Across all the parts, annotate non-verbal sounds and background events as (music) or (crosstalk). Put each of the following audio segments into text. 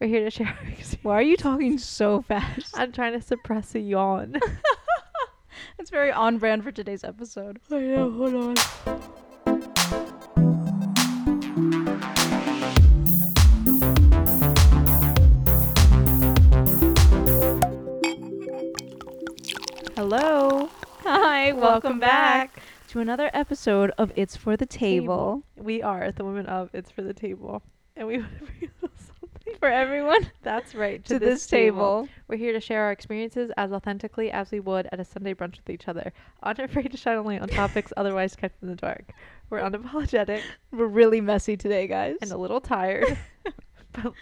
We're here to share. (laughs) Why are you talking so fast? I'm trying to suppress a yawn. (laughs) (laughs) It's very on brand for today's episode. I know. Oh. Hold on. Hello. Hi, welcome, back. to another episode of It's for the Table. We are the women of It's for the Table, and we want (laughs) For everyone That's right. to, this, table. We're here to share our experiences as authentically as we would at a Sunday brunch with each other, unafraid to shine a light on (laughs) topics otherwise kept in the dark. We're unapologetic (laughs) We're really messy today, guys. and a little tired, but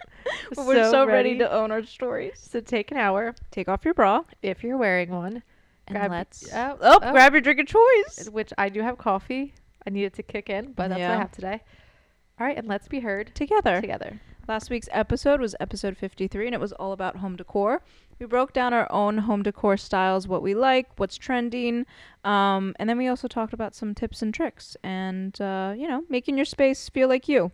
but we're so, ready. to own our stories. So take an hour Take off your bra if you're wearing one. and Grab- let's oh, oh, oh. grab your drink of choice. Uh, which I do have coffee. I need it to kick in, but that's what I have today. All right, and let's be heard Together. together. Last week's episode was episode 53, and it was all about home decor. We broke down our own home decor styles, what we like, what's trending, um, and then we also talked about some tips and tricks and, uh, you know, making your space feel like you.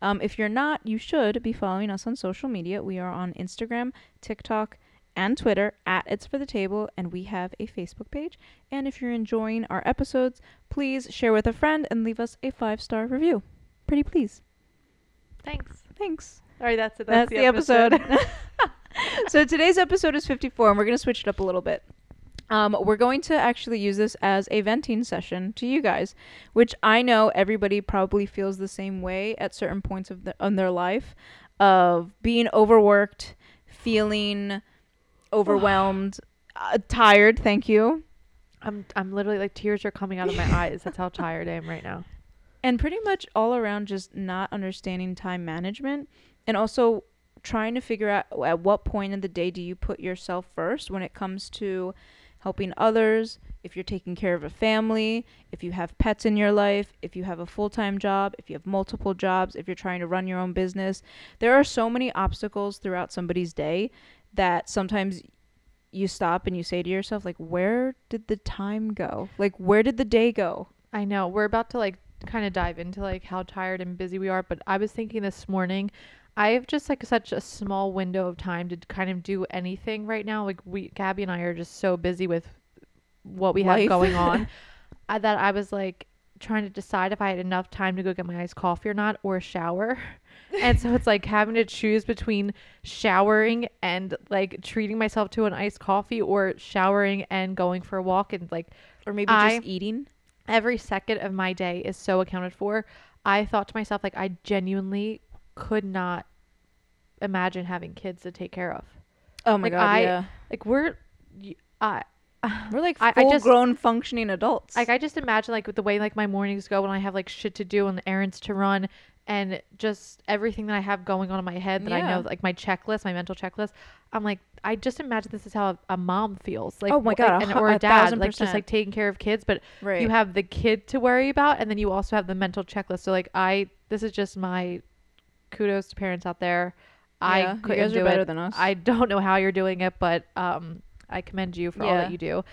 Um, if you're not, you should be following us on social media. We are on Instagram, TikTok, and Twitter at It's For The Table, and we have a Facebook page. And if you're enjoying our episodes, please share with a friend and leave us a five star review. Pretty please. Thanks. Thanks. All right, that's it. That's, the, episode. (laughs) so today's episode is 54, and we're going to switch it up a little bit. Um, we're going to actually use this as a venting session to you guys, which I know everybody probably feels the same way at certain points of the, in their life, of being overworked, feeling overwhelmed, uh, tired. Thank you, I'm I'm literally like tears are coming out of my (laughs) eyes. That's how tired I am right now. And pretty much all around just not understanding time management, and also trying to figure out at what point in the day do you put yourself first when it comes to helping others, if you're taking care of a family, if you have pets in your life, if you have a full time job, if you have multiple jobs, if you're trying to run your own business. There are so many obstacles throughout somebody's day that sometimes you stop and you say to yourself, like, where did the time go? Like, where did the day go? I know we're about to like kind of dive into like how tired and busy we are, but I was thinking this morning, I have just like such a small window of time to kind of do anything right now. Like we, Gabby and I are just so busy with what we Life. have going on, I, (laughs) uh, that I was like trying to decide if I had enough time to go get my iced coffee or not, or shower. (laughs) and so it's like having to choose between showering and like treating myself to an iced coffee or showering and going for a walk and like Or maybe I- just eating? Every second of my day is so accounted for. I thought to myself, like, I genuinely could not imagine having kids to take care of. Oh my Like, god, I- yeah. Like, we're, I, (sighs) We're like I- I full just- grown functioning adults. like, I just imagine, like, with the way, like, my mornings go when I have, like, shit to do and errands to run and just everything that I have going on in my head that I know, like, my checklist, my mental checklist. I'm like, I just imagine this is how a, a mom feels. Like, Oh my God, and, or a a dad, like, just, like, taking care of kids. But right. you have the kid to worry about and then you also have the mental checklist so like i this is just my kudos to parents out there Yeah, i you couldn't guys are do better it than us. i don't know how you're doing it but um i commend you for all that you do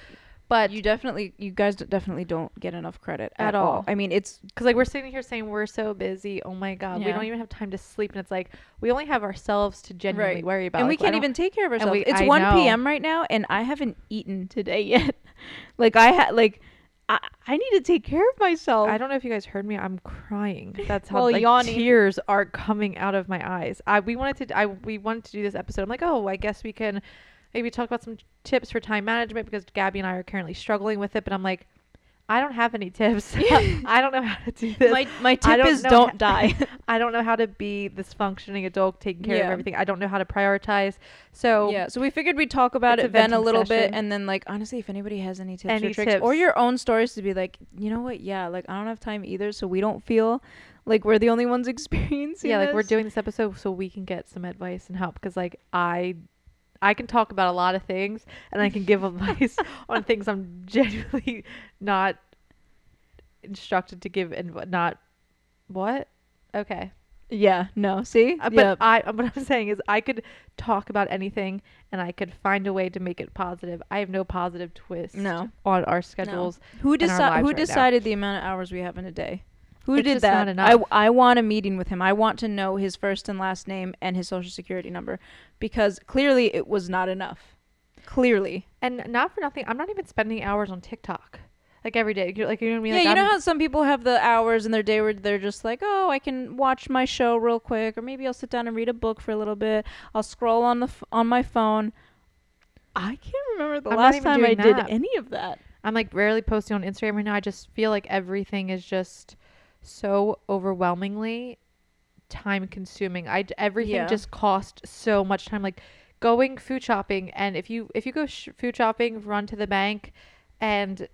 but you definitely, you guys definitely don't get enough credit At at, all. all. I mean, it's because like we're sitting here saying we're so busy oh my god we don't even have time to sleep and it's like we only have ourselves to genuinely Right. worry about and Like, we can't even take care of ourselves. we- it's I 1 know. p.m. right now, and I haven't eaten today (laughs) yet. like I had, like I, I need to take care of myself. I don't know if you guys heard me. I'm crying. That's how Well, like, yawning. tears are coming out of my eyes. I we wanted to I we wanted to do this episode. I'm like, oh, I guess we can maybe talk about some tips for time management because Gabby and I are currently struggling with it. But I'm like, I don't have any tips. (laughs) (laughs) I don't know how to do this. my my tip don't is don't ho- die. (laughs) I don't know how to be this functioning adult, taking care of everything. I don't know how to prioritize. So yeah, so we figured we'd talk about it then a little bit, and then like honestly, if anybody has any tips Any or tricks or your own stories to be like, you know what? Yeah, like I don't have time either, so we don't feel like we're the only ones experiencing. yeah, like we're doing this episode so we can get some advice and help because like I I can talk about a lot of things and I can give (laughs) advice on things I'm genuinely not instructed to give and not what okay Yeah, no, see, Uh, but yeah, I what I'm saying is I could talk about anything and I could find a way to make it positive I have no positive twist No. on our schedules No. who deci- who right now. decided the amount of hours we have in a day? Who It's did that? I. I want a meeting with him. I want to know his first and last name and his social security number because clearly it was not enough. Clearly. And not for nothing, I'm not even spending hours on TikTok like every day. Like you know what I mean? Yeah, Like, you know I'm- how some people have the hours in their day where they're just like, oh, I can watch my show real quick, or maybe I'll sit down and read a book for a little bit. I'll scroll on the f- on my phone. I can't remember the I'm last time I doing did any of that. I'm like rarely posting on Instagram right now. I just feel like everything is just so overwhelmingly time consuming. I everything Yeah. just cost so much time. Like going food shopping, and if you if you go sh- food shopping, run to the bank, and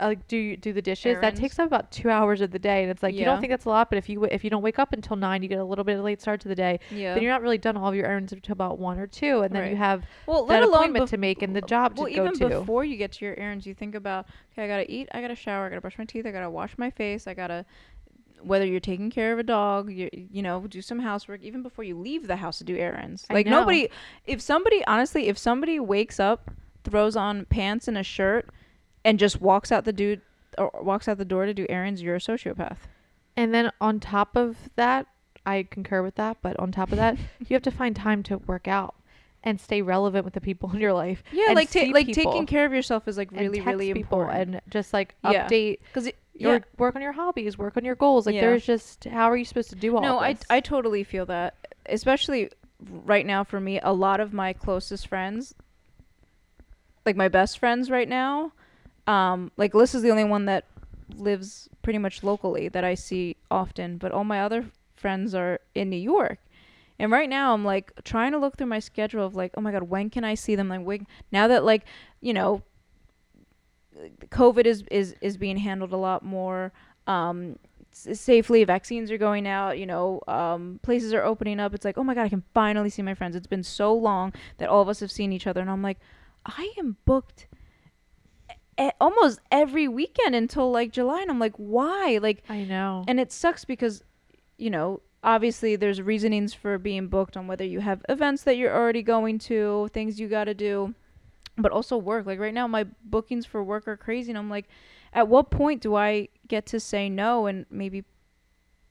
uh, like do do the dishes, that takes up about two hours of the day. And it's like you don't think that's a lot, but if you if you don't wake up until nine, you get a little bit of late start to the day. Yeah. Then you're not really done all of your errands until about one or two, and then Right. you have well, that let alone appointment bef- to make and the job well, to go even to. before you get to your errands, you think about, okay, I gotta eat, I gotta shower, I gotta brush my teeth, I gotta wash my face, I gotta. Whether you're taking care of a dog, you you know, do some housework even before you leave the house to do errands. Like nobody, if somebody honestly, if somebody wakes up, throws on pants and a shirt, and just walks out the dude or walks out the door to do errands, you're a sociopath. And then on top of that, I concur with that, but on top of that, (laughs) you have to find time to work out and stay relevant with the people in your life. (laughs) Yeah, like ta- like taking care of yourself is like really really important. and just like Yeah. update Because your work on your hobbies, work on your goals. Like Yeah. there's just how are you supposed to do all no, of I? I totally feel that, especially right now for me. A lot of my closest friends, like my best friends right now, um, like Liz is the only one that lives pretty much locally that I see often, but all my other friends are in New York. And right now I'm like trying to look through my schedule of like, oh my god, when can I see them? Like, when, now that like, you know, COVID is is is being handled a lot more um, s- safely. Vaccines are going out. You know, um, places are opening up. It's like, oh my god, I can finally see my friends. It's been so long that all of us have seen each other, and I'm like, I am booked. e- almost every weekend until like July, and I'm like, why? Like, I know. and it sucks because, you know, obviously there's reasonings for being booked on whether you have events that you're already going to, things you got to do, but also work. Like right now, my bookings for work are crazy, and I'm like, at what point do I get to say no and maybe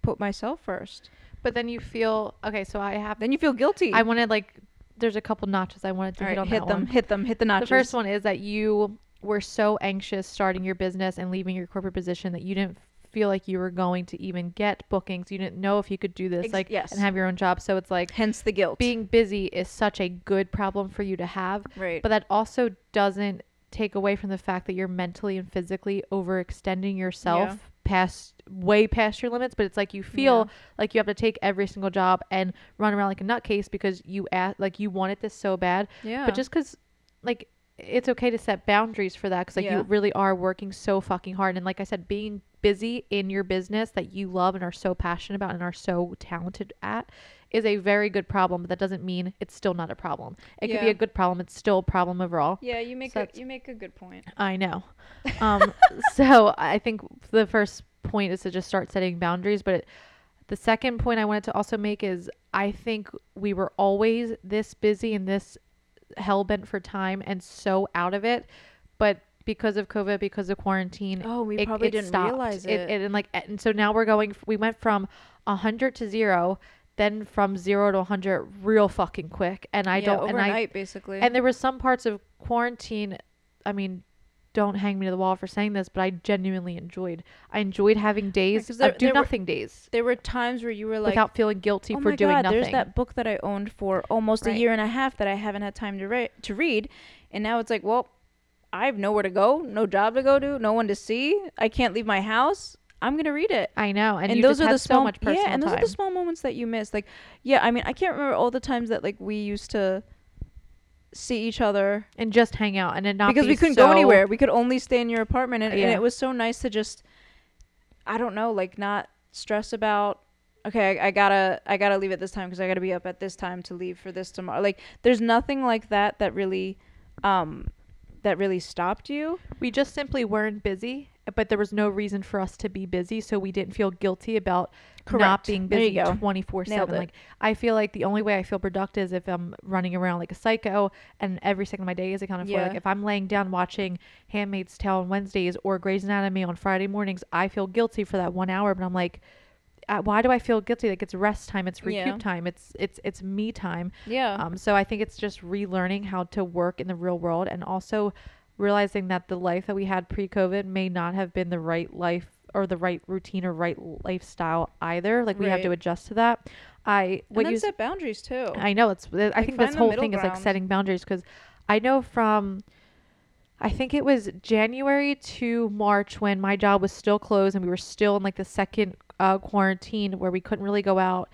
put myself first? but then you feel okay. So I have. Then you feel guilty. I wanted like. There's a couple notches I wanted to All hit right, on hit them, one. hit them, hit the notches. The first one is that you were so anxious starting your business and leaving your corporate position that you didn't feel like you were going to even get bookings. You didn't know if you could do this, Ex- like, yes. and have your own job. So it's like Hence the guilt. being busy is such a good problem for you to have, right. but that also doesn't take away from the fact that you're mentally and physically overextending yourself Yeah. past way past your limits but it's like you feel Yeah. like you have to take every single job and run around like a nutcase because you ask, like you wanted this so bad yeah. but just because like it's okay to set boundaries for that because like Yeah. you really are working so fucking hard and like i said being busy in your business that you love and are so passionate about and are so talented at is a very good problem but that doesn't mean it's still not a problem. It could be a good problem. It's still a problem overall. Yeah, you make So a, you make a good point. i know. (laughs) Um so i think the first point is to just start setting boundaries but it, the second point i wanted to also make is i think we were always this busy and this hell bent for time and so out of it but because of covid because of quarantine Oh, we it, probably it didn't stopped. realize it. and like and so now we're going we went from 100 to 0 then from 0 to 100 real fucking quick and i yeah, don't and overnight i basically. and there were some parts of quarantine i mean don't hang me to the wall for saying this but i genuinely enjoyed i enjoyed having days 'cause uh, there- of do there were, nothing days there were times where you were like, without feeling guilty oh for my doing God, nothing there's that book that I owned for almost a year and a half that I haven't had time to re- to read, and now it's like, well, I have nowhere to go, no job to go to, no one to see. I can't leave my house. I'm gonna read it. i know and, And, those are the small, so much personal yeah, and those time are the small moments that you miss. Like, yeah, I mean, I can't remember all the times that like we used to see each other and just hang out and it not because be we couldn't so- go anywhere. We could only stay in your apartment, and, and it was so nice to just, I don't know, like not stress about. Okay, I, I gotta, I gotta leave at this time because I gotta be up at this time to leave for this tomorrow. Like, there's nothing like that that really, um, that really stopped you. we just simply weren't busy but there was no reason for us to be busy, so we didn't feel guilty about not Correct. being There you busy go. 24 7. Like I feel like the only way I feel productive is if I'm running around like a psycho, and every second of my day is accounted for. Like Yeah. if I'm laying down watching Handmaid's Tale on Wednesdays or Grey's Anatomy on Friday mornings, I feel guilty for that one hour. But I'm like. Uh, why do I feel guilty? Like it's rest time, it's recoup Yeah. time, it's it's it's me time. Yeah. Um, so I think it's just relearning how to work in the real world and also realizing that the life that we had pre-COVID may not have been the right life or the right routine or right lifestyle either. Like we have to adjust to that. I and what then you set boundaries too. I know it's I Like, think this whole thing is like setting boundaries because I know from I think it was January to March when my job was still closed and we were still in like the second uh, quarantine where we couldn't really go out.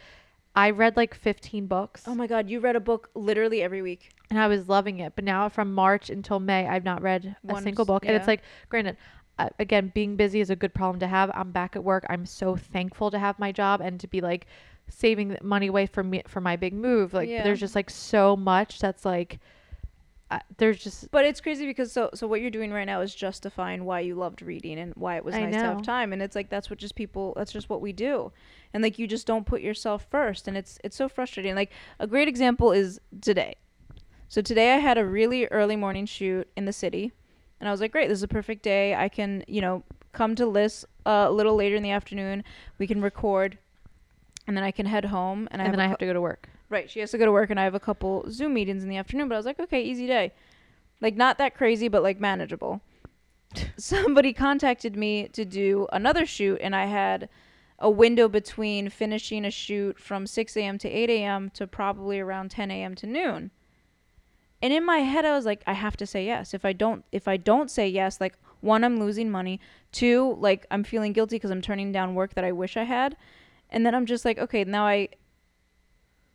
I read like 15 books oh my god, you read a book literally every week. and I was loving it. But now from March until May, I've not read a One single book. And it's like, granted, uh, again, being busy is a good problem to have. I'm back at work. I'm so thankful to have my job and to be like saving money away for me for my big move. Like, Yeah. there's just like so much that's like, uh, there's just But it's crazy because so so what you're doing right now is justifying why you loved reading and why it was I nice to have time and it's like that's what just people that's just what we do. And like you just don't put yourself first and it's it's so frustrating. Like a great example is today. So today I had a really early morning shoot in the city and I was like, "Great, this is a perfect day. I can, you know, come to Liz uh, a little later in the afternoon. We can record and then I can head home and, and, I then a I have to go to work. Right. She has to go to work, and I have a couple Zoom meetings in the afternoon. But I was like, okay, easy day. Like, not that crazy, but like manageable. (laughs) Somebody contacted me to do another shoot, and I had a window between finishing a shoot from 6 a.m. to 8 a.m. to probably around 10 a.m. to noon. And in my head, I was like, I have to say yes. If I don't, if I don't say yes, like one, I'm losing money. Two, like I'm feeling guilty because I'm turning down work that I wish I had. And then I'm just like, okay, now I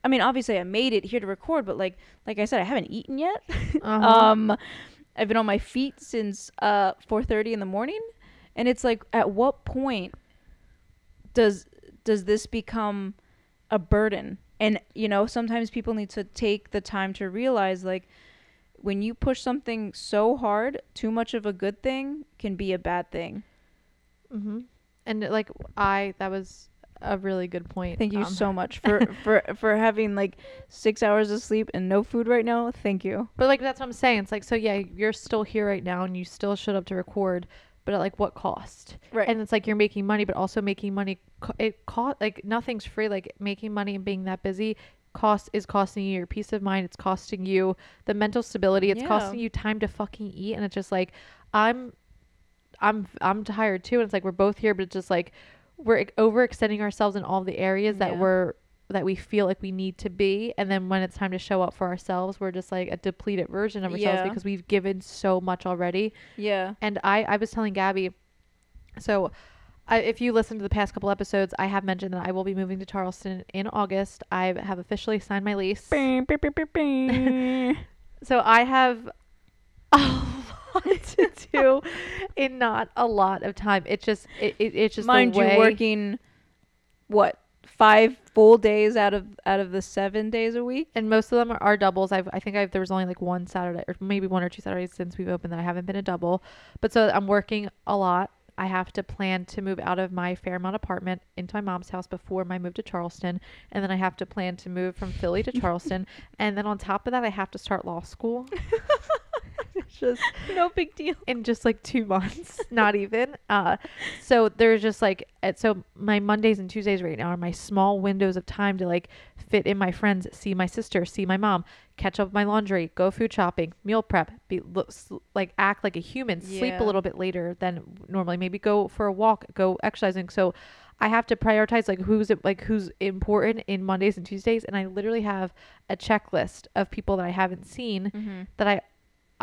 I mean, obviously I made it here to record, but like like I said, I haven't eaten yet. (laughs) Uh-huh. um I've been on my feet since uh 4:30 in the morning, and it's like at what point does does this become a burden? And you know, sometimes people need to take the time to realize like when you push something so hard, too much of a good thing can be a bad thing. Mm-hmm. And like, I, that was a really good point. Thank you Um, so much for (laughs) for for having like 6 hours of sleep and no food right now. Thank you. But like that's what I'm saying. It's like so yeah, you're still here right now and you still showed up to record, but at like what cost? Right. And it's like you're making money, but also making money. co- It cost like nothing's free. Like making money and being that busy cost is costing you your peace of mind. It's costing you the mental stability. It's Yeah. costing you time to fucking eat. And it's just like I'm, I'm, I'm tired too. And it's like we're both here, but it's just like we're overextending ourselves in all the areas that Yeah. we're that we feel like we need to be and then when it's time to show up for ourselves we're just like a depleted version of ourselves Yeah. because we've given so much already Yeah. and I, I was telling Gabby, so I, if you listen to the past couple episodes, I have mentioned that I will be moving to Charleston in August. I have officially signed my lease. (laughs) So I have a (laughs) oh lot to do in not a lot of time. It's just, it, it, it's just Mind the way, you, working what five full days out of out of the seven days a week. and most of them are, are doubles. I've, I think I've, there was only like one Saturday or maybe one or two Saturdays since we've opened that I haven't been a double. But so I'm working a lot. I have to plan to move out of my Fairmount apartment into my mom's house before my move to Charleston. And then I have to plan to move from Philly to (laughs) Charleston. and then on top of that, I have to start law school. (laughs) (laughs) just no big deal. in just like two months, (laughs) not even. Uh, so there's just like, uh, so my Mondays and Tuesdays right now are my small windows of time to like fit in my friends, see my sister, see my mom, catch up with my laundry, go food shopping, meal prep, be like act like a human, sleep a little bit later than normally, maybe go for a walk, go exercising. So I have to prioritize like who's like who's important in Mondays and Tuesdays, and I literally have a checklist of people that I haven't seen Mm-hmm. that I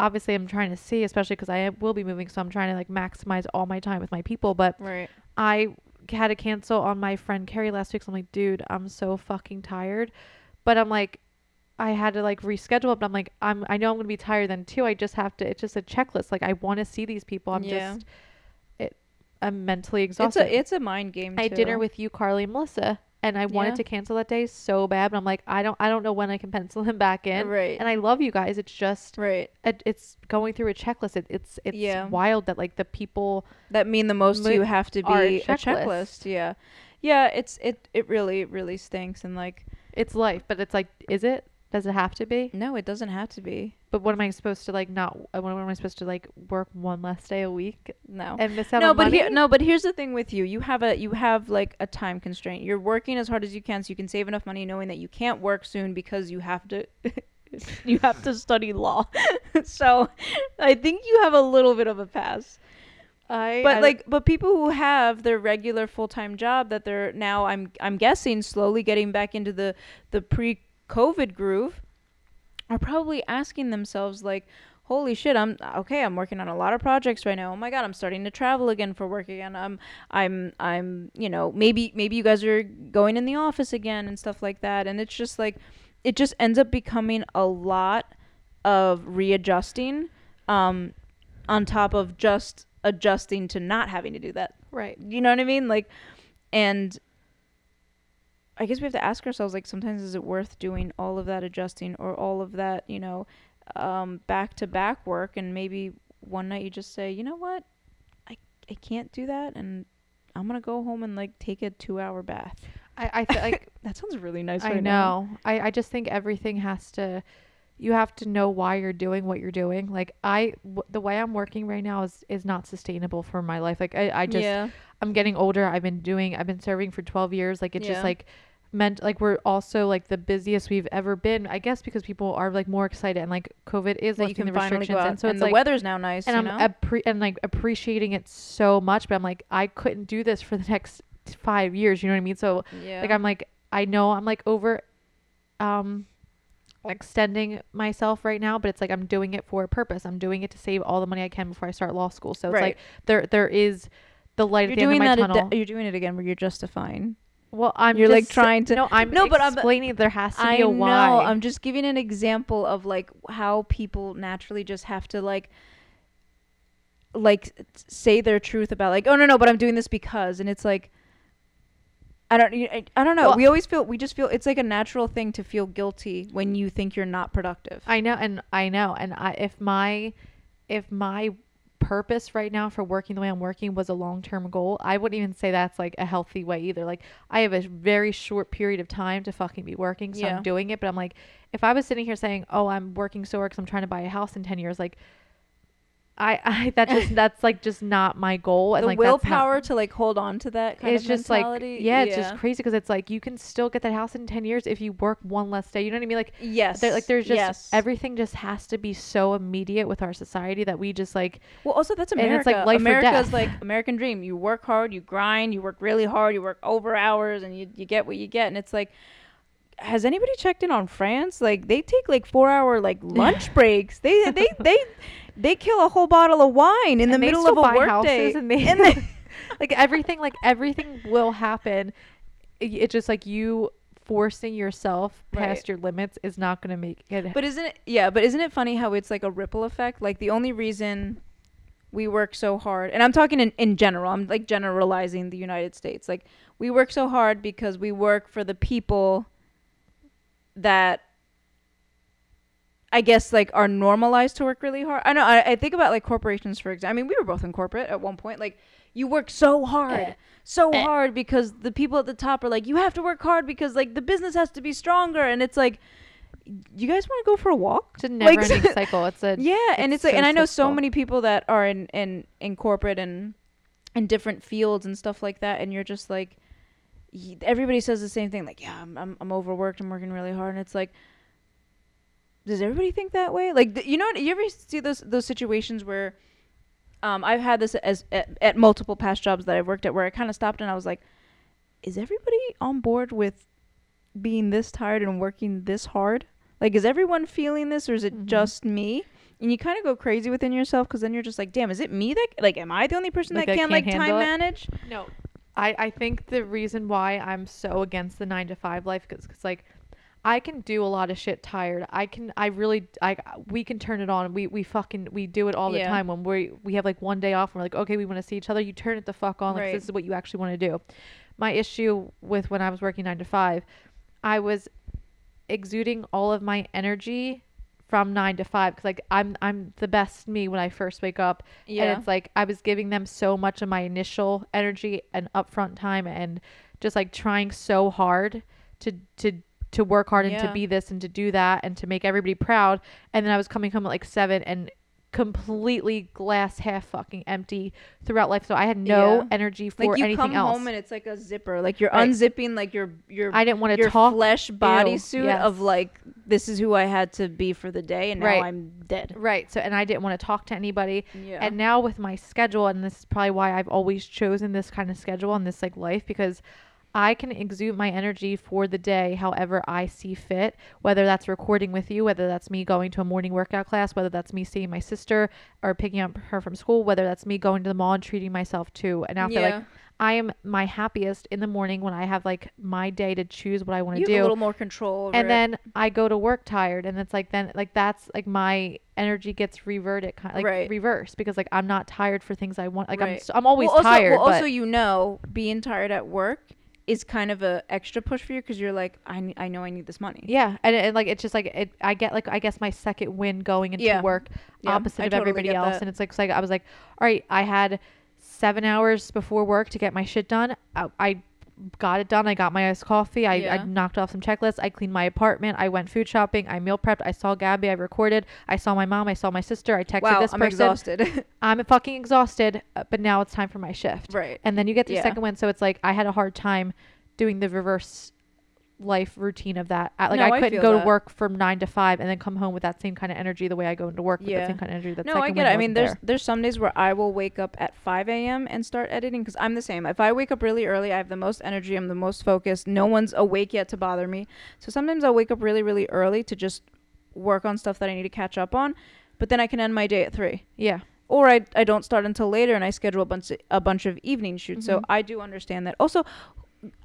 obviously I'm trying to see, especially because I will be moving, so I'm trying to like maximize all my time with my people. But Right. I had to cancel on my friend Carrie last week. So I'm like, dude, I'm so fucking tired. But I'm like, I had to like reschedule it. But I'm like, I'm I know I'm gonna be tired then too. I just have to. It's just a checklist. Like I want to see these people. I'm Yeah. just, it. I'm mentally exhausted. It's a it's a mind game. I had too. dinner with you, Carly, and Melissa and I wanted Yeah. to cancel that day so bad, but I'm like, I don't I don't know when I can pencil him back in. Right. And I love you guys. It's just right. it, it's going through a checklist. It, it's it's Yeah. wild that like the people that mean the most to you have to be a checklist. checklist. Yeah. Yeah, it's it it really really stinks and like it's life, but it's like, is it? Does it have to be? no, it doesn't have to be. But what am I supposed to like not? uh, When am I supposed to like work one less day a week No. and miss out No, on but here, no, but here's the thing with you. You have a you have like a time constraint. You're working as hard as you can so you can save enough money knowing that you can't work soon because you have to (laughs) you have to study law. (laughs) so, I think you have a little bit of a pass. I But I- like but people who have their regular full-time job that they're now I'm I'm guessing slowly getting back into the the pre-COVID groove are probably asking themselves like holy shit i'm okay i'm working on a lot of projects right now. Oh my god i'm starting to travel again for work again. I'm i'm i'm you know maybe maybe you guys are going in the office again and stuff like that. And it's just like it just ends up becoming a lot of readjusting um on top of just adjusting to not having to do that. Right. you know what i mean? Like and I guess we have to ask ourselves like sometimes is it worth doing all of that adjusting or all of that, you know, um back to back work and maybe one night you just say, "You know what? I I can't do that and I'm going to go home and like take a 2-hour bath." I I feel like (laughs) That sounds really nice I right now. know. I I just think everything has to. You have to know why you're doing what you're doing. Like I, w- the way I'm working right now is is not sustainable for my life. Like I, I just yeah. I'm getting older. I've been doing. I've been serving for 12 years. Like it's Yeah. just like meant like we're also like the busiest we've ever been. I guess because people are like more excited and like COVID is like you can the restrictions go out and so and it's the like weather's now nice, and you I'm know. appre- and like appreciating it so much. But I'm like I couldn't do this for the (laughs) next five years. You know what I mean? So yeah. like I'm like I know I'm like over um extending myself right now, but it's like I'm doing it for a purpose. I'm doing it to save all the money I can before I start law school. So it's Right. like there there is the light you're at the end doing of my tunnel. ade- you're doing it again where you're justifying. well, I'm you're, like, just- trying to- No, I'm No, but I'm- explaining there has to I be a know. why. I'm just giving an example of like how people naturally just have to like like s- say their truth about like oh no no but I'm doing this because and it's like I don't I, I don't know. Well- we always feel we just feel it's like a natural thing to feel guilty when you think you're not productive. I know, and I know, and I if my if my purpose right now for working the way I'm working was a long term goal, I wouldn't even say that's like a healthy way either. Like I have a very short period of time to fucking be working, so Yeah. I'm doing it. But I'm like, if I was sitting here saying, "Oh, I'm working so hard because I'm trying to buy a house in ten years," like. I, I that just (laughs) that's like just not my goal and the like that's not- willpower to like hold on to that kind it's of just mentality. like yeah, it's just crazy because it's like you can still get that house in 10 years if you work one less day you know what i mean like yes. there, like there's just yes. everything just has to be so immediate with our society that we just like Well, also that's america And it's like life or America's death. like American dream. You work hard, you grind, you work really hard, you work over hours, and you you get what you get. And it's like, has anybody checked in on France? Like they take like four hour like (laughs) lunch breaks. They they they they kill a whole bottle of wine in the and they middle of a workday. and they And they- (laughs) like everything like everything will happen it, it's just like you forcing yourself past Right. your limits is not going to make it But isn't it yeah, but isn't it funny how it's like a ripple effect? Like the only reason we work so hard and I'm talking in, in general, I'm like generalizing the United States. Like we work so hard because we work for the people that I guess like are normalized to work really hard. I know I, I think about like corporations for example. I mean we were both in corporate at one point. Like you work so hard. Eh. So Eh. hard because the people at the top are like, you have to work hard because like the business has to be stronger and it's like you guys want to go for a walk? it's a never Like, ending (laughs) cycle it's a Yeah, and It's it's like, and I know so many people that are in in in corporate and in different fields and stuff like that, and you're just like, y- everybody says the same thing, like, yeah, I'm I'm, I'm overworked, I'm working really hard, and it's like, does everybody think that way? Like, th- you know, what, you ever see those those situations where, um, I've had this as at, at multiple past jobs that I've worked at, where I kind of stopped and I was like, is everybody on board with being this tired and working this hard? Like, is everyone feeling this, or is it Mhm. just me? And you kind of go crazy within yourself because then you're just like, damn, is it me that like, am I the only person Like, that I can't can't like time it? manage? No, I I think the reason why I'm so against the nine to five life because like I can do a lot of shit tired. I can I really I we can turn it on. We we fucking we do it all the Yeah. time when we we have like one day off and we're like, okay, we want to see each other. You turn it the fuck on. Like Right. this is what you actually want to do. My issue with when I was working 9 to 5, I was exuding all of my energy from 9 to 5 cuz like I'm I'm the best me when I first wake up. Yeah. and it's like I was giving them so much of my initial energy and upfront time and just like trying so hard to to to work hard and to be this and to do that and to make everybody proud. And then I was coming home at like 7 and completely glass half fucking empty throughout life so I had no Yeah. energy for like you anything come else. home and it's like a zipper. Like you're Right. unzipping like your your I didn't want to your talk flesh bodysuit yes. of like this is who I had to be for the day, and now Right. I'm dead. right so and I didn't want to talk to anybody Yeah. And now with my schedule, and this is probably why I've always chosen this kind of schedule and this like life because I can exude my energy for the day however I see fit, whether that's recording with you, whether that's me going to a morning workout class, whether that's me seeing my sister or picking up her from school, whether that's me going to the mall and treating myself to an outfit. Yeah. Like I am my happiest in the morning when I have like my day to choose what I want to do a little more control. And it. then I go to work tired, and it's like then like that's like my energy gets reverted, kind of like Right. reversed because like I'm not tired for things I want. Like I'm Right. s- I'm always well, also, tired, Well, but also, you know, being tired at work is kind of a extra push for you because you're like, I, I know I need this money. yeah, and, and like it's just like it. I get like I guess my second win going into Yeah. work Yeah, opposite I of totally everybody get else, that. and it's like, it's like I was like, all right, I had seven hours before work to get my shit done. Uh, I, I got it done. I got my iced coffee. I, I knocked off some checklists. I cleaned my apartment. I went food shopping. I meal prepped. I saw Gabby. I recorded. I saw my mom. I saw my sister. I texted Wow, this I'm person. exhausted. (laughs) I'm fucking exhausted, uh, but now it's time for my shift. right. And then you get the Yeah. second one. So it's like I had a hard time doing the reverse life routine of that. I, like No, I I couldn't feel go that. to work from nine to five and then come home with that same kind of energy the way I go into work with Yeah. that same kind of energy. That no, I get it. I mean, there's there. there's some days where I will wake up at 5 a.m. and start editing because I'm the same. If I wake up really early, I have the most energy. I'm the most focused. No one's awake yet to bother me. So sometimes I'll wake up really, really early to just work on stuff that I need to catch up on. But then I can end my day at three. yeah. or I, I don't start until later and I schedule a bunch of, a bunch of evening shoots. So Mhm. I do understand that. Also,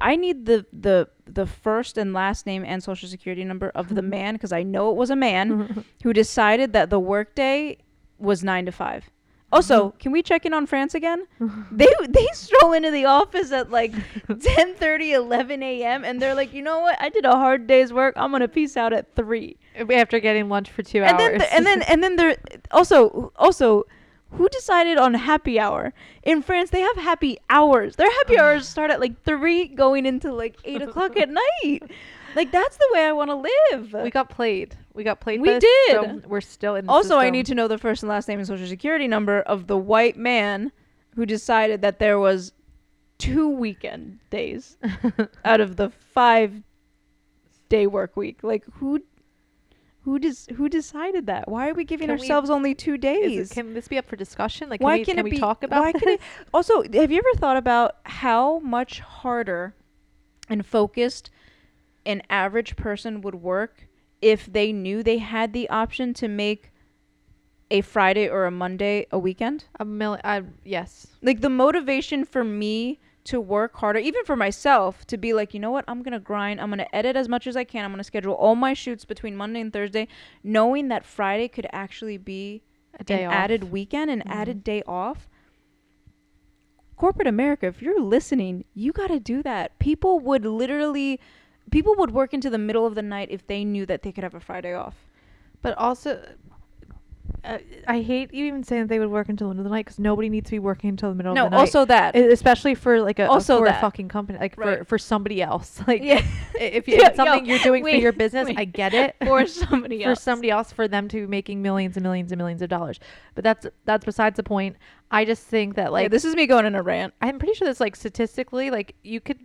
I need the the the first and last name and social security number of the (laughs) man because I know it was a man (laughs) who decided that the workday was 9 to 5. Also, mm-hmm. can we check in on France again? (laughs) they they stroll into the office at like 10:30 11 a.m. and they're like, "You know what? I did a hard day's work. I'm going to peace out at 3." After getting lunch for two and hours. then the, and then and then there also also who decided on happy hour in france they have happy hours their happy (laughs) hours start at like three going into like eight o'clock at night like that's the way i want to live we got played. We got played. We system. did. We're still in. The also i need to know the first and last name and social security number of the white man who decided that there was two weekend days (laughs) out of the five day work week like who who does who decided that why are we giving Can we- ourselves only two days it, can this be up for discussion? Like, can why we, can, can we be talk about why this? can (laughs) it also have you ever thought about how much harder and focused an average person would work if they knew they had the option to make a Friday or a Monday a weekend? a million. Uh, yes. Like the motivation for me to work harder, even for myself, to be like, you know what, I'm gonna grind. I'm gonna edit as much as I can. I'm gonna schedule all my shoots between Monday and Thursday, knowing that Friday could actually be A day an off. added weekend, an Mhm. added day off. Corporate America, if you're listening, you got to do that. People would literally, people would work into the middle of the night if they knew that they could have a Friday off. But also, uh, I hate you even saying that they would work until the middle of the night because nobody needs to be working until the middle no, of the night. also that. Especially for like a Also for that. a fucking company, like Right. for for somebody else. (laughs) Like yeah, if, (laughs) you, if it's something yo, you're doing for your business, wait. I get it. (laughs) for somebody for else. somebody else, for them to be making millions and millions and millions of dollars. But that's that's besides the point. I just think that Like like this is me going in a rant. I'm pretty sure that's like statistically, like you could.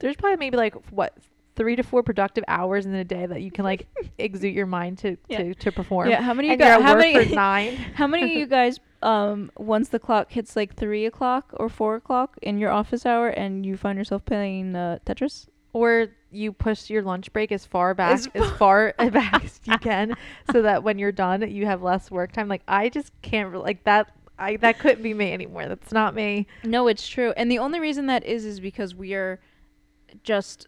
There's probably maybe like what three to four productive hours in a day that you can like (laughs) exude your mind to Yeah. to, to perform. Yeah, how many you and you're got? at How many? (laughs) nine. how many of you (laughs) guys? Um, once the clock hits like three o'clock or four o'clock in your office hour, and you find yourself playing uh, Tetris. or you push your lunch break as far back As as, far back as you can so that when you're done you have less work time like i just can't re- like that i that couldn't be me anymore that's not me No, it's true. And the only reason that is is because we are just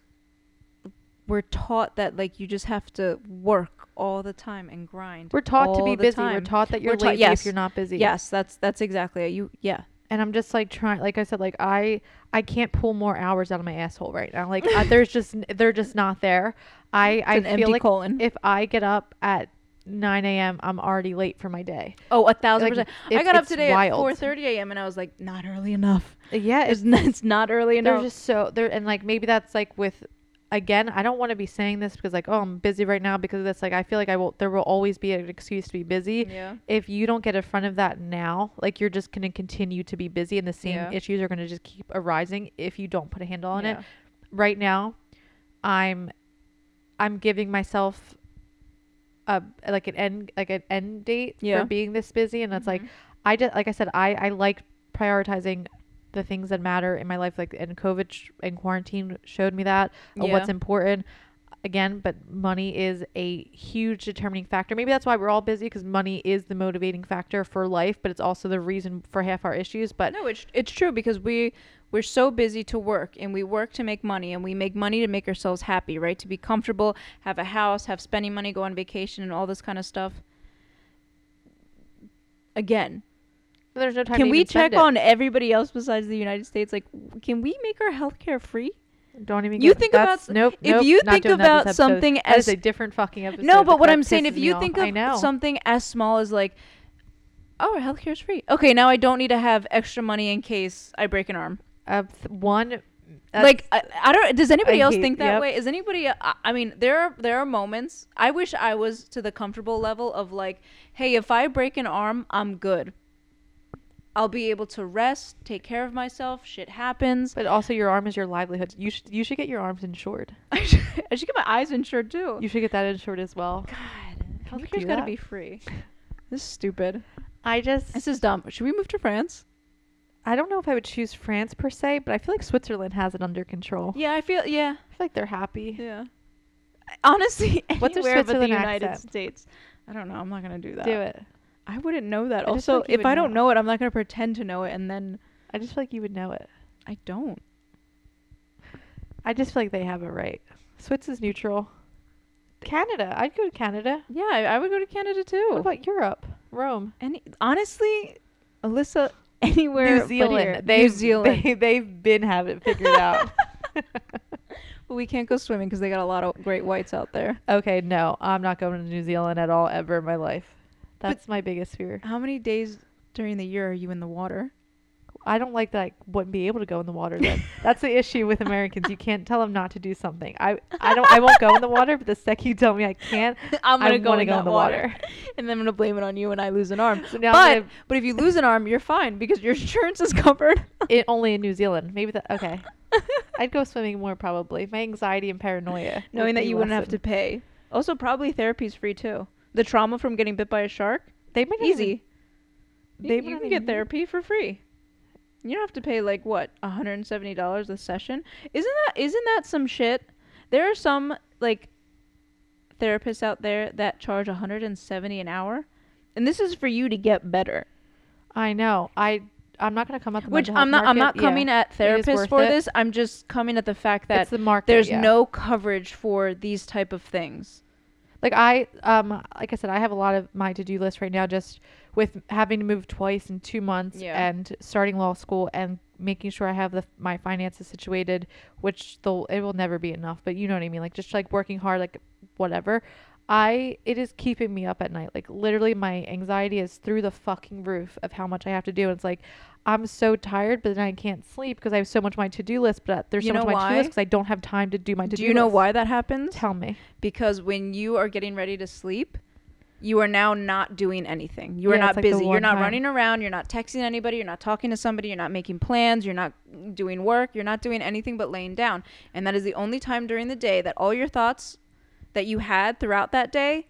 we're taught that like you just have to work all the time and grind. We're taught to be busy. We're taught that you're We're lazy yes. if you're not busy. Yes, that's that's exactly it. You yeah. and I'm just like trying like I said like I I can't pull more hours out of my asshole right now like uh, there's just they're just not there I I an feel empty like colon. if I get up at 9 a.m. I'm already late for my day oh, a thousand like, percent. I got up today wild. at 4:30 a.m. and I was like, not early enough. yeah It's, it's (laughs) not early enough. they're just so they're and like maybe that's like with again I don't want to be saying this because like oh I'm busy right now because of this like I feel like I will there will always be an excuse to be busy yeah. if you don't get in front of that now, like you're just going to continue to be busy and the same Yeah. issues are going to just keep arising if you don't put a handle on it. Yeah. Right now, I'm I'm giving myself a like an end like an end date Yeah. for being this busy and it's like Mhm. I just like I said I I like prioritizing the things that matter in my life like and COVID sh- and quarantine showed me that of what's important again but money is a huge determining factor maybe that's why we're all busy because money is the motivating factor for life but it's also the reason for half our issues but No, it's it's true because we we're so busy to work and we work to make money and we make money to make ourselves happy, right? To be comfortable, have a house, have spending money, go on vacation and all this kind of stuff. Again, there's no time can to we even spend check it. on everybody else besides the United States? Like, can we make our healthcare free? don't even You get- think about that's- nope if nope, you think doing that this about episode. something That is as- a different fucking episode No, but what I'm saying, if you think off. of I know. something as small as like, oh, our healthcare is free. Okay, now I don't need to have extra money in case I break an arm. uh, th- one like I, I don't does anybody I else hate- think that yep. way is anybody I, I mean there are there are moments i wish i was to the comfortable level of like hey if i break an arm i'm good i'll be able to rest take care of myself shit happens. But also your arm is your livelihood. You should you should get your arms insured. (laughs) I should, I should get my eyes insured too. You should get that insured as well. God. How do you healthcare's do gotta be free. (laughs) This is stupid. I just this is dumb. Should we move to france? I don't know if I would choose France per se, but I feel like Switzerland has it under control. yeah i feel yeah. I feel like they're happy. yeah. Honestly What's anywhere but the united accent? states. I don't know. I'm not gonna do that. Do it. I wouldn't know that. I just feel Also, like you if would I don't know. know it, I'm not gonna pretend to know it, and then I just feel like you would know it. I don't. I just feel like they have it right. Swiss is neutral. Canada. I'd go to Canada. Yeah, I, I would go to Canada too. What about Europe? Rome. Any honestly, Alyssa, (laughs) anywhere New but Zealand. They've, New Zealand. They, they've been (laughs) having it figured out. (laughs) but we can't go swimming because they got a lot of great whites out there. okay, no. I'm not going to New Zealand at all ever in my life. That's my biggest fear. How many days during the year are you in the water? I don't like that I wouldn't be able to go in the water then. (laughs) That's the issue with Americans. You can't tell them not to do something. I I don't I won't go in the water, but the second you tell me I can't, (laughs) I'm gonna go, in, go in the water. water. (laughs) and then I'm gonna blame it on you when I lose an arm. So now but but if you lose an arm, you're fine because your insurance is covered. it only in New Zealand. Maybe that okay. I'd go swimming more probably. My anxiety and paranoia. Knowing that you wouldn't have to pay. Also, probably therapy's free too. The trauma from getting bit by a shark, They might not even- easy. They you, you can even get therapy for free. You don't have to pay like what, hundred and seventy dollars a session. Isn't that isn't that some shit? There are some like therapists out there that charge hundred and seventy an hour, and this is for you to get better. I know. I I'm not gonna come up. Which I'm not. I'm not coming Yeah. at therapists for it. this. I'm just coming at the fact that the market. there's yeah. no coverage for these type of things. Like I um like I said I have a lot of my to do list right now just with having to move twice in two months Yeah. and starting law school and making sure I have the my finances situated, which they'll it will never be enough. But you know what I mean, like just like working hard, like whatever. I it is keeping me up at night. Like literally, my anxiety is through the fucking roof of how much I have to do. And it's like I'm so tired, but then I can't sleep because I have so much on my to do list. But uh, there's You so much on my to do list because I don't have time to do my to do. List. Do you know why that happens? Tell me. because when you are getting ready to sleep, you are now not doing anything. You are Yeah, not like busy. You're not time. running around. You're not texting anybody. You're not talking to somebody. You're not making plans. You're not doing work. You're not doing anything but laying down. And that is the only time during the day that all your thoughts that you had throughout that day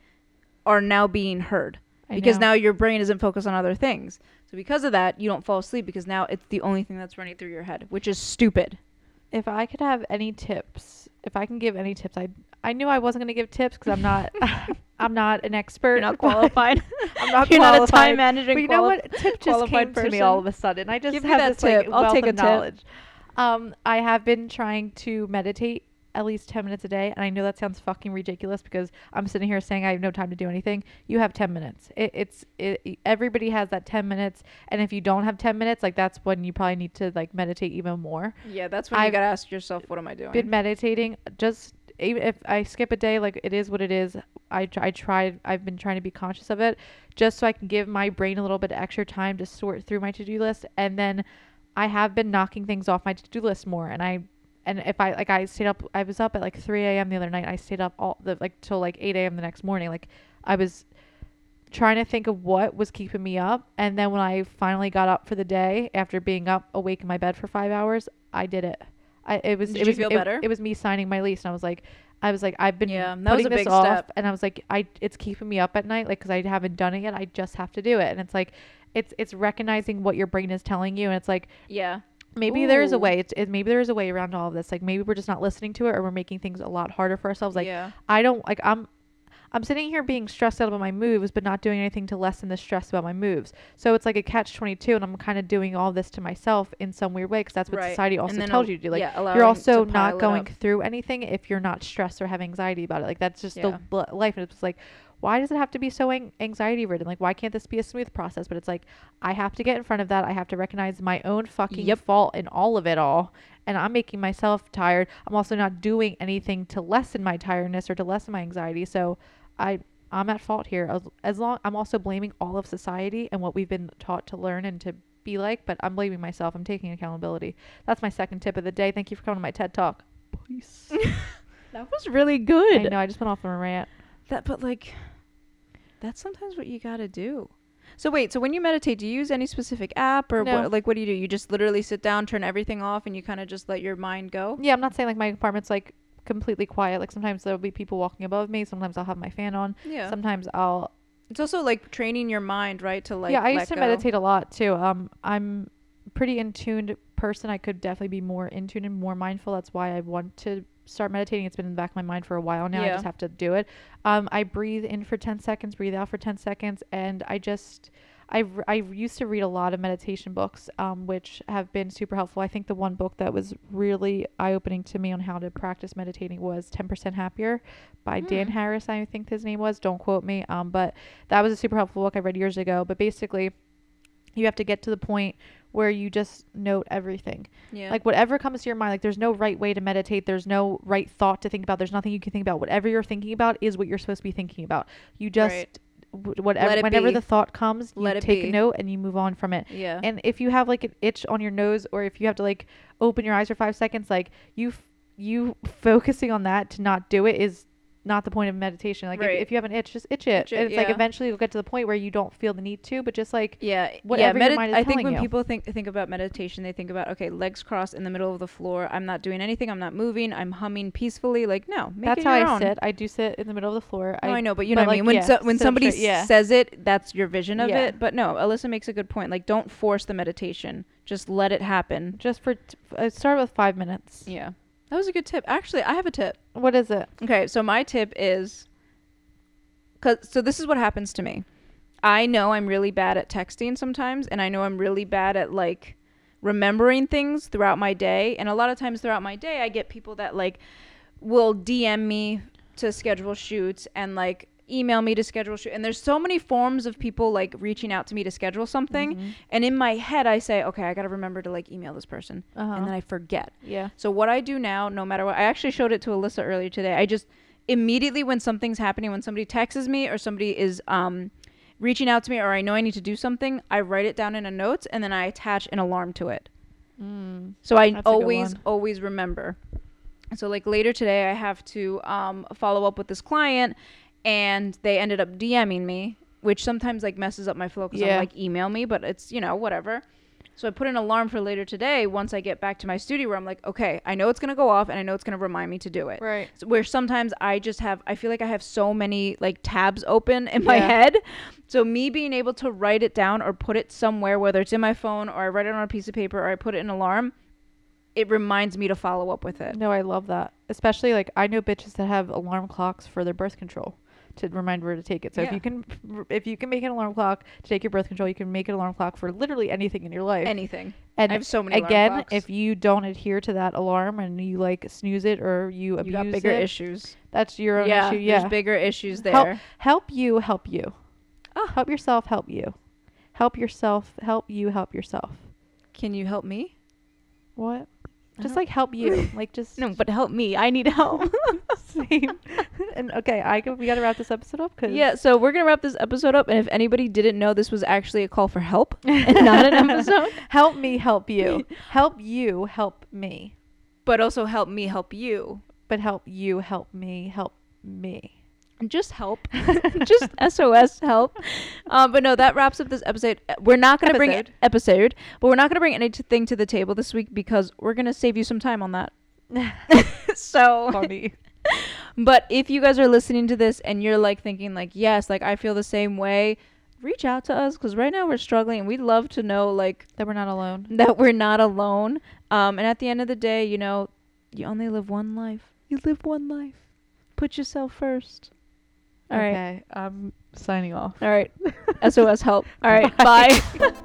are now being heard. I because know. now your brain isn't focused on other things. So because of that, you don't fall asleep because now it's the only thing that's running through your head, which is stupid. if I could have any tips, if I can give any tips, I I knew I wasn't going to give tips because I'm not (laughs) I'm not an expert. You're not (laughs) qualified. (laughs) I'm not You're not a time managing But you know what? Tip just qualified came to me all of a sudden. I just Give have this like tip. I'll wealth take a of tip. knowledge. Um, I have been trying to meditate at least 10 minutes a day. And I know that sounds fucking ridiculous because I'm sitting here saying I have no time to do anything. You have 10 minutes. It, it's it, everybody has that 10 minutes. And if you don't have 10 minutes, like that's when you probably need to like meditate even more. Yeah, that's when I've gotta ask yourself, what am I doing? Been meditating just even if I skip a day, like it is what it is. I, I tried, I've been trying to be conscious of it just so I can give my brain a little bit of extra time to sort through my to do list. And then I have been knocking things off my to do list more. And I, and if I, like, I stayed up, I was up at like 3 a.m. the other night. I stayed up all the, like, till like 8 a.m. the next morning. Like, I was trying to think of what was keeping me up. And then when I finally got up for the day after being up awake in my bed for five hours, I did it. I, it was, Did it you was, feel it, better? it was me signing my lease. And I was like, I was like, I've been Yeah, that was a this big off, step. and I was like, I it's keeping me up at night, like, because I haven't done it yet. I just have to do it, and it's like, it's it's recognizing what your brain is telling you, and it's like yeah. Maybe there is a way. It's it, maybe there is a way around all of this. Like maybe we're just not listening to it, or we're making things a lot harder for ourselves. Like yeah. I don't like I'm. I'm sitting here being stressed out about my moves, but not doing anything to lessen the stress about my moves. So it's like a catch 22, and I'm kind of doing all this to myself in some weird way because that's what Right. society also tells you to do. Like yeah, you're also not going through anything if you're not stressed or have anxiety about it. Like that's just Yeah. the bl- life. And it's like, why does it have to be so an- anxiety ridden? Like why can't this be a smooth process? But it's like I have to get in front of that. I have to recognize my own fucking Yep. fault in all of it all. And I'm making myself tired. I'm also not doing anything to lessen my tiredness or to lessen my anxiety. So I I'm at fault here. As, as long I'm also blaming all of society and what we've been taught to learn and to be like, but I'm blaming myself. I'm taking accountability. That's my second tip of the day. Thank you for coming to my TED Talk. Peace. (laughs) That was really I good. know I just went off on a rant. That, but like, that's sometimes what you gotta do. So wait, so when you meditate, do you use any specific app or No. what? Like, what do you do? You just literally sit down, turn everything off, and you kind of just let your mind go. Yeah, I'm not saying like my apartment's like completely quiet. Like sometimes there'll be people walking above me. Sometimes I'll have my fan on. Yeah. Sometimes I'll it's also like training your mind, right? To like. yeah, I used to go. meditate a lot too. Um, I'm pretty in tuned person. I could definitely be more in tune and more mindful. That's why I want to start meditating. It's been in the back of my mind for a while now. I just have to do it. Um, I breathe in for 10 seconds, breathe out for 10 seconds, and I just. I, I used to read a lot of meditation books, um, which have been super helpful. I think the one book that was really eye opening to me on how to practice meditating was 10% Happier by Dan Hmm. Harris, I think his name was. Don't quote me. Um, but that was a super helpful book I read years ago. But basically, you have to get to the point where you just note everything. Yeah. Like whatever comes to your mind, like there's no right way to meditate. There's no right thought to think about. There's nothing you can think about. Whatever you're thinking about is what you're supposed to be thinking about. You just Right. w- whatever whenever be. the thought comes, you Let it take be. a note and you move on from it. yeah. And if you have like an itch on your nose or if you have to like open your eyes for 5 seconds, like you f- you focusing on that to not do it is not the point of meditation. Like Right. if, if you have an itch, just itch it. Itch it, and it's like eventually you'll get to the point where you don't feel the need to, but just like Yeah, whatever yeah. your medi- mind is I think when you. people think think about meditation, they think about okay, legs crossed in the middle of the floor. I'm not doing anything. I'm not moving. I'm humming peacefully. Like no, that's how I own. sit. I do sit in the middle of the floor. No, I, know, but you know but, what I mean. When yeah, so, when somebody straight, yeah. says it, that's your vision of Yeah. it. But no, Alyssa makes a good point. Like, don't force the meditation. Just let it happen. just for t- uh, start with five minutes. Yeah, that was a good tip. Actually, I have a tip. What is it? Okay, so my tip is cuz so this is what happens to me. I know I'm really bad at texting sometimes and I know I'm really bad at like remembering things throughout my day and a lot of times throughout my day I get people that like will DM me to schedule shoots and like email me to schedule shoot and there's so many forms of people like reaching out to me to schedule something Mhm. and in my head I say okay I got to remember to like email this person Uh-huh. and then I forget yeah. so what I do now, no matter what, I actually showed it to Alyssa earlier today. I just immediately when something's happening, when somebody texts me or somebody is um, reaching out to me, or I know I need to do something, I write it down in a notes and then I attach an alarm to it. Mm. So I always always remember. So like later today, I have to um, follow up with this client, and they ended up DMing me, which sometimes like messes up my flow because Yeah. I'm like email me, but it's you know whatever. So I put an alarm for later today. Once I get back to my studio, where I'm like, okay, I know it's gonna go off, and I know it's gonna remind me to do it. Right. So where sometimes I just have, I feel like I have so many like tabs open in my Yeah. head. So me being able to write it down or put it somewhere, whether it's in my phone or I write it on a piece of paper or I put it in an alarm, it reminds me to follow up with it. No, I love that. Especially like I know bitches that have alarm clocks for their birth control. To remember to take it. So if you can, if you can make an alarm clock to take your birth control, you can make an alarm clock for literally anything in your life. Anything. and I have so many again, if you don't adhere to that alarm and you like snooze it or you abuse you got bigger it, issues. that's your own yeah, issue. Yeah. there's bigger issues there. help you, help you. Ah. Help yourself, help you. Help yourself, help you, help yourself. Can you help me? What? Just uh-huh. like help you. (laughs) like just No, but help me. I need help. (laughs) same. (laughs) and okay, I go, we got to wrap this episode up cuz yeah, so we're gonna wrap this episode up, and if anybody didn't know, this was actually a call for help and not an episode. help me help you. help you help me. But also help me help you. But help you help me help me. Just help. (laughs) Just SOS help. Um, but no, that wraps up this episode. We're not gonna bring Episode. episode, but we're not gonna bring anything to the table this week because we're gonna save you some time on that. (laughs) (laughs) so Funny. But if you guys are listening to this and you're like thinking like, yes, like I feel the same way, reach out to us because right now we're struggling and we'd love to know like that we're not alone. that we're not alone. Um, and at the end of the day, you know, you only live one life. You live one life. Put yourself first. All right. okay, I'm signing off. All right. (laughs) SOS help. All right. Bye. (laughs)